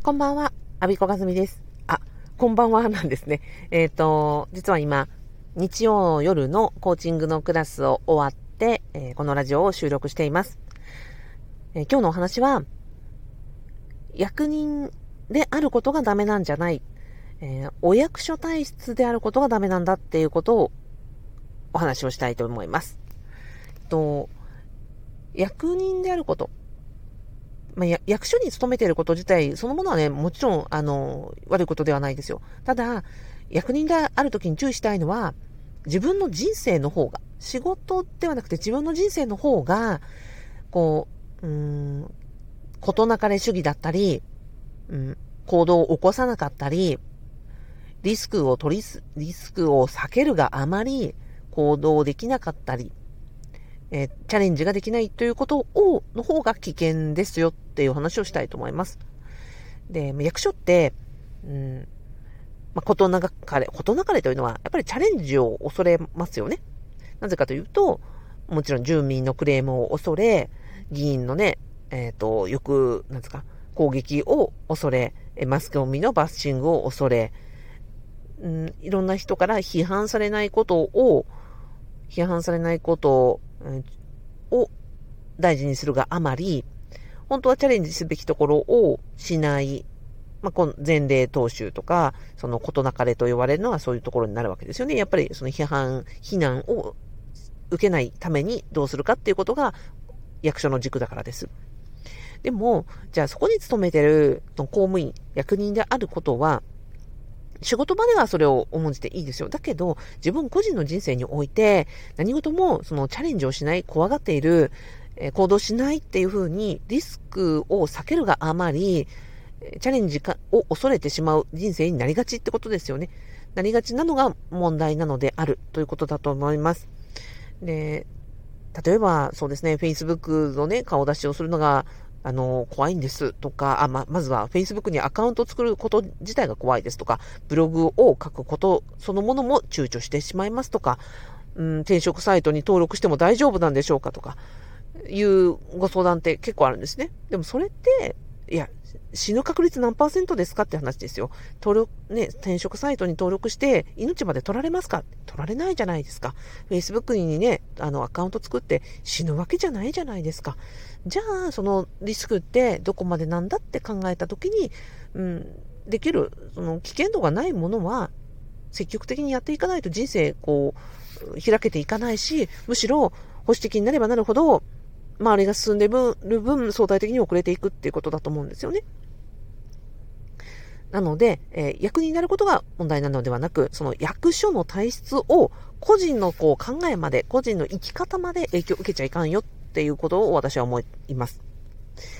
こんばんは、アビコガズミです。あ、こんばんはなんですね。えっ、ー、と、実は今、日曜夜のコーチングのクラスを終わって、えー、このラジオを収録しています。えー、今日のお話は、役人であることがダメなんじゃない、えお役所体質であることがダメなんだっていうことをお話をしたいと思います。と役人であること。まあ、役所に勤めていること自体、そのものはね、もちろん、あの、悪いことではないですよ。ただ、役人である時に注意したいのは、自分の人生の方が、仕事ではなくて自分の人生の方が、こう、うん、事なかれ主義だったり、うん、行動を起こさなかったり、リスクを取りす、リスクを避けるがあまり行動できなかったり、えー、チャレンジができないということを、の方が危険ですよっていう話をしたいと思います。で、役所って、うん、まあ、ことなかれ、ことなかれというのは、やっぱりチャレンジを恐れますよね。なぜかというと、もちろん住民のクレームを恐れ、議員のね、えっ、ー、と、よく、なんですか、攻撃を恐れ、マスコミのバッシングを恐れ、うん、いろんな人から批判されないことを、批判されないことを大事にするがあまり、本当はチャレンジすべきところをしない、まあ、この前例踏襲とか、その事なかれと言われるのはそういうところになるわけですよね。やっぱりその批判、非難を受けないためにどうするかっていうことが役所の軸だからです。でも、じゃあそこに勤めてる公務員、役人であることは、仕事場ではそれを重んじていいですよ。だけど、自分個人の人生において、何事もそのチャレンジをしない、怖がっている、え行動しないっていうふうに、リスクを避けるがあまり、チャレンジを恐れてしまう人生になりがちってことですよね。なりがちなのが問題なのであるということだと思います。で、例えば、そうですね、Facebook のね、顔出しをするのが、あの、怖いんですとか、あま、まずは Facebook にアカウントを作ること自体が怖いですとか、ブログを書くことそのものも躊躇してしまいますとか、うん、転職サイトに登録しても大丈夫なんでしょうかとか、いうご相談って結構あるんですね。でもそれって、いや、死ぬ確率何パーセントですかって話ですよ。登録、ね、転職サイトに登録して命まで取られますか？取られないじゃないですか。Facebook にね、あの、アカウント作って死ぬわけじゃないじゃないですか。じゃあ、そのリスクってどこまでなんだって考えたときに、うん、できる、その危険度がないものは、積極的にやっていかないと人生、こう、開けていかないし、むしろ保守的になればなるほど、周りが進んでる分、相対的に遅れていくっていうことだと思うんですよね。なので、えー、役になることが問題なのではなく、その役所の体質を個人のこう考えまで、個人の生き方まで影響を受けちゃいかんよっていうことを私は思います。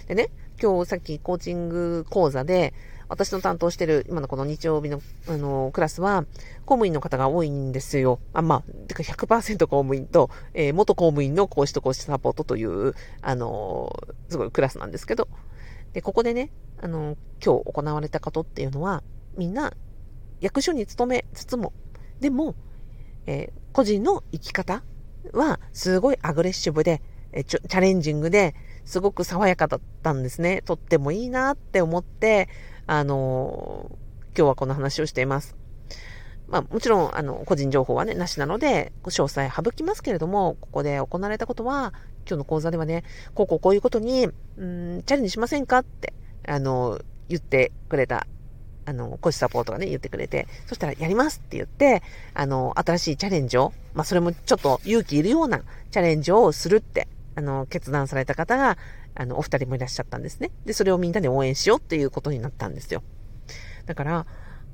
でね、今日さっきコーチング講座で、私の担当してる今のこの日曜日のあのクラスは、公務員の方が多いんですよ。あ、まあ、てか100%公務員と、えー、元公務員の講師と講師サポートという、あの、すごいクラスなんですけど、で、ここでね、あの、今日行われたことっていうのは、みんな役所に勤めつつも、でも、え個人の生き方はすごいアグレッシブで、えチャレンジングで、すごく爽やかだったんですね。とってもいいなって思って、あの今日はこの話をしています。まあ、もちろん、あの、個人情報はね、なしなので、詳細省きますけれども、ここで行われたことは、今日の講座ではね、こうこうこういうことに、うん、チャレンジしませんかって、あの、言ってくれた、あの、講師サポートがね、言ってくれて、そしたら、やりますって言って、あの、新しいチャレンジを、まあ、それもちょっと勇気いるようなチャレンジをするって、あの、決断された方が、あの、お二人もいらっしゃったんですね。で、それをみんなで応援しようっていうことになったんですよ。だから、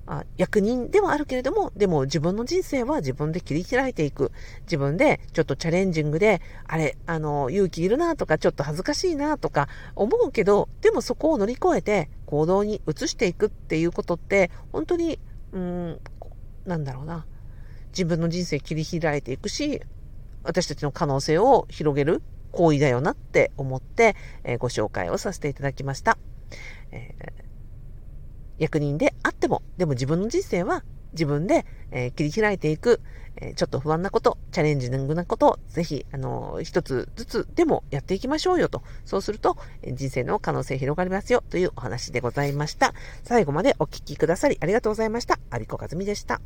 あ役人ではあるけれども、でも自分の人生は自分で切り開いていく。自分でちょっとチャレンジングで、あれ、あの、勇気いるなとか、ちょっと恥ずかしいなとか思うけど、でもそこを乗り越えて行動に移していくっていうことって、本当に、うん、なんだろうな。自分の人生切り開いていくし、私たちの可能性を広げる行為だよなって思って、えー、ご紹介をさせていただきました。えー、役人であっても、でも自分の人生は自分で、えー、切り開いていく、えー、ちょっと不安なこと、チャレンジングなことをぜひ、あの一つずつでもやっていきましょうよと。そうすると、え人生の可能性広がりますよというお話でございました。最後までお聞きくださりありがとうございました。アビコカズミでした。